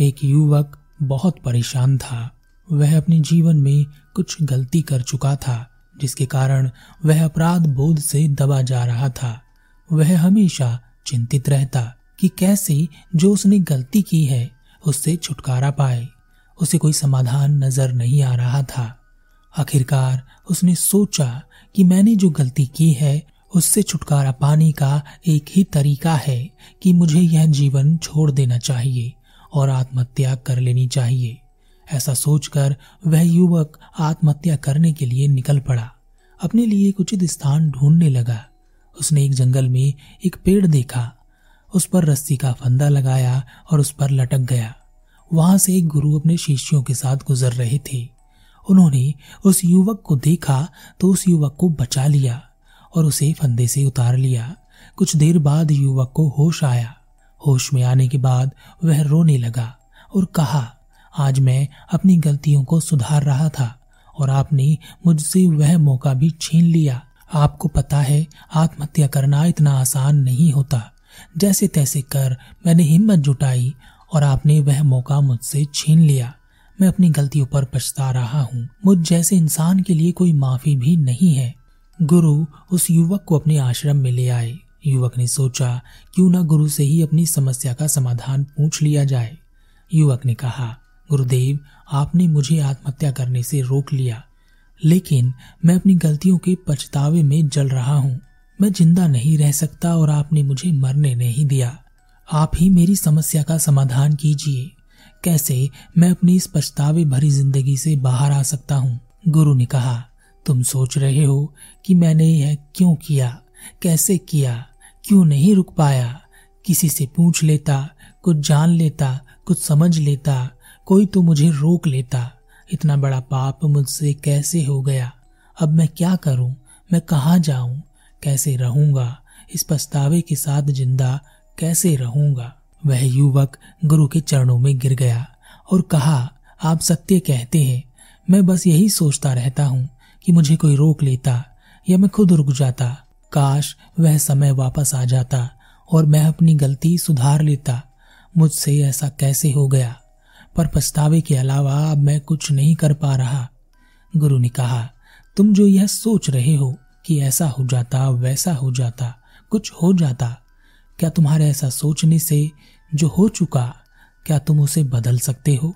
एक युवक बहुत परेशान था। वह अपने जीवन में कुछ गलती कर चुका था, जिसके कारण वह अपराध बोध से दबा जा रहा था। वह हमेशा चिंतित रहता कि कैसे जो उसने गलती की है, उससे छुटकारा पाए। उसे कोई समाधान नज़र नहीं आ रहा था। आखिरकार उसने सोचा कि मैंने जो गलती की है, उससे छुटकारा पाने का एक ही तरीका है कि मुझे यह जीवन छोड़ देना चाहिए। और आत्महत्या कर लेनी चाहिए। ऐसा सोचकर वह युवक आत्महत्या करने के लिए निकल पड़ा। अपने लिए एक उचित स्थान ढूँढने लगा। उसने एक जंगल में एक पेड़ देखा। उस पर रस्सी का फंदा लगाया और उस पर लटक गया। वहाँ से एक गुरु अपने शिष्यों के साथ गुजर रहे थे। उन्होंने उस युवक को देखा तो उस युवक को बचा लिया और उसे फंदे से उतार लिया। कुछ देर बाद युवक को होश आया। होश में आने के बाद वह रोने लगा और कहा, आज मैं अपनी गलतियों को सुधार रहा था और आपने मुझसे वह मौका भी छीन लिया। आपको पता है, आत्महत्या करना इतना आसान नहीं होता। जैसे तैसे कर मैंने हिम्मत जुटाई और आपने वह मौका मुझसे छीन लिया। मैं अपनी गलतियों पर पछता रहा हूँ। मुझ जैसे इंसान के लिए कोई माफ़ी भी नहीं है। गुरु उस युवक को अपने आश्रम में ले आए। युवक ने सोचा, क्यों ना गुरु से ही अपनी समस्या का समाधान पूछ लिया जाए। युवक ने कहा, गुरुदेव, आपने मुझे आत्महत्या करने से रोक लिया, लेकिन मैं अपनी गलतियों के पछतावे में जल रहा हूँ। मैं ज़िंदा नहीं रह सकता और आपने मुझे मरने नहीं दिया। आप ही मेरी समस्या का समाधान कीजिए। कैसे मैं अपनी इस पछतावे भरी ज़िंदगी से बाहर आ सकता हूँ? गुरु ने कहा, तुम सोच रहे हो कि मैंने यह क्यों किया? कैसे किया? क्यों नहीं रुक पाया? किसी से पूछ लेता, कुछ जान लेता, कुछ समझ लेता, कोई तो मुझे रोक लेता। इतना बड़ा पाप मुझसे कैसे हो गया? अब मैं क्या करूँ? मैं कहा जाऊँ? कैसे रहूँगा? इस पछतावे के साथ ज़िंदा कैसे रहूँगा? वह युवक गुरु के चरणों में गिर गया और कहा, आप सत्य कहते हैं। मैं बस यही सोचता रहता हूँ कि मुझे कोई रोक लेता या मैं खुद रुक जाता। काश वह समय वापस आ जाता और मैं अपनी गलती सुधार लेता। मुझसे ऐसा कैसे हो गया? पर पछतावे के अलावा अब मैं कुछ नहीं कर पा रहा। गुरु ने कहा, तुम जो यह सोच रहे हो कि ऐसा हो जाता, वैसा हो जाता, कुछ हो जाता, क्या तुम्हारे ऐसा सोचने से जो हो चुका, क्या तुम उसे बदल सकते हो?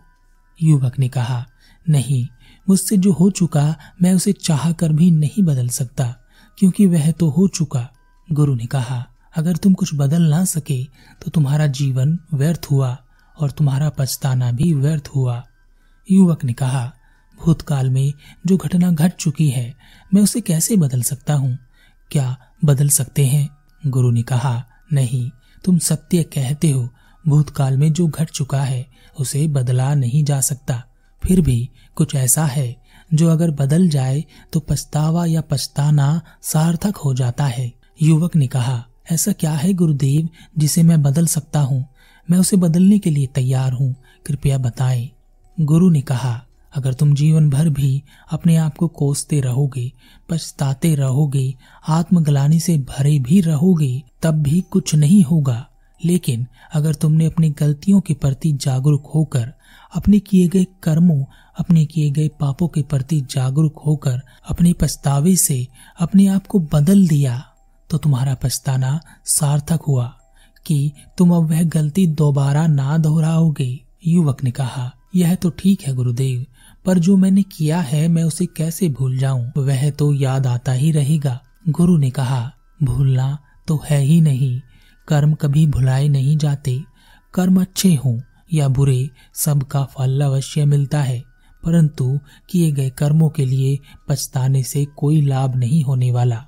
युवक ने कहा, नहीं, मुझसे जो हो चुका, मैं उसे चाह कर भी नहीं बदल सकता। क्योंकि वह तो हो चुका, गुरु ने कहा। अगर तुम कुछ बदल ना सके तो तुम्हारा जीवन व्यर्थ हुआ और तुम्हारा पछताना भी व्यर्थ हुआ। युवक ने कहा, भूतकाल में जो घटना घट चुकी है, मैं उसे कैसे बदल सकता हूँ? क्या बदल सकते हैं? गुरु ने कहा, नहीं, तुम सत्य कहते हो, भूतकाल में जो घट चुका है, उसे बदला नहीं जा सकता। फिर भी कुछ ऐसा है जो अगर बदल जाए तो पछतावा या पछताना सार्थक हो जाता है। युवक ने कहा, ऐसा क्या है गुरुदेव जिसे मैं बदल सकता हूँ? मैं उसे बदलने के लिए तैयार हूँ। कृपया बताएँ। गुरु ने कहा, अगर तुम जीवन भर भी अपने आप को कोसते रहोगे, पछताते रहोगे, आत्मग्लानी से भरे भी रहोगे, तब भी कुछ नहीं होगा। लेकिन अगर तुमने अपनी गलतियों के प्रति जागरूक होकर अपने किए गए कर्मों, अपने किए गए पापों के प्रति जागरूक होकर अपने पछतावे से अपने आप को बदल दिया तो तुम्हारा पछताना सार्थक हुआ कि तुम अब वह गलती दोबारा ना दोहराओगे। युवक ने कहा, यह तो ठीक है गुरुदेव, पर जो मैंने किया है मैं उसे कैसे भूल जाऊँ? वह तो याद आता ही रहेगा। गुरु ने कहा, भूलना तो है ही नहीं। कर्म कभी भुलाए नहीं जाते। कर्म अच्छे हों या बुरे सबका फल अवश्य मिलता है, परंतु किए गए कर्मों के लिए पछताने से कोई लाभ नहीं होने वाला,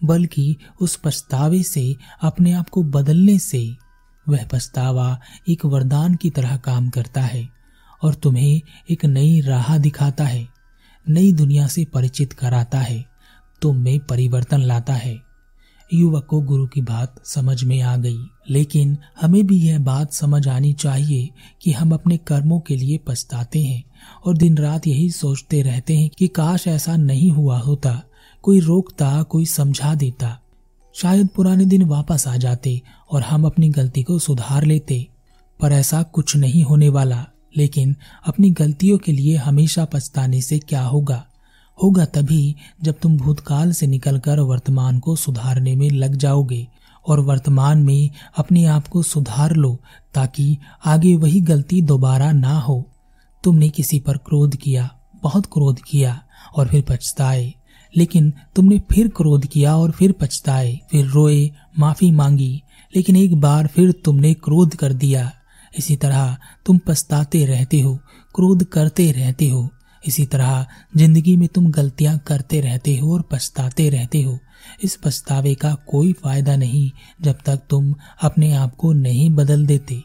बल्कि उस पछतावे से, अपने आप को बदलने से। वह पछतावा एक वरदान की तरह काम करता है और तुम्हें एक नई राह दिखाता है, नई दुनिया से परिचित कराता है, तुम में परिवर्तन लाता है। युवक को गुरु की बात समझ में आ गई। लेकिन हमें भी यह बात समझ आनी चाहिए कि हम अपने कर्मों के लिए पछताते हैं और दिन रात यही सोचते रहते हैं कि काश ऐसा नहीं हुआ होता, कोई रोकता, कोई समझा देता। शायद पुराने दिन वापस आ जाते और हम अपनी गलती को सुधार लेते, पर ऐसा कुछ नहीं होने वाला। लेकिन अपनी गलतियों के लिए हमेशा पछताने से क्या होगा? होगा तभी जब तुम भूतकाल से निकलकर वर्तमान को सुधारने में लग जाओगे और वर्तमान में अपने आप को सुधार लो ताकि आगे वही गलती दोबारा ना हो। तुमने किसी पर क्रोध किया, बहुत क्रोध किया और फिर पछताए, लेकिन तुमने फिर क्रोध किया और फिर पछताए, फिर रोए, माफ़ी मांगी, लेकिन एक बार फिर तुमने क्रोध कर दिया। इसी तरह तुम पछताते रहते हो, क्रोध करते रहते हो। इसी तरह ज़िंदगी में तुम गलतियाँ करते रहते हो और पछताते रहते हो। इस पछतावे का कोई फ़ायदा नहीं जब तक तुम अपने आप को नहीं बदल देते।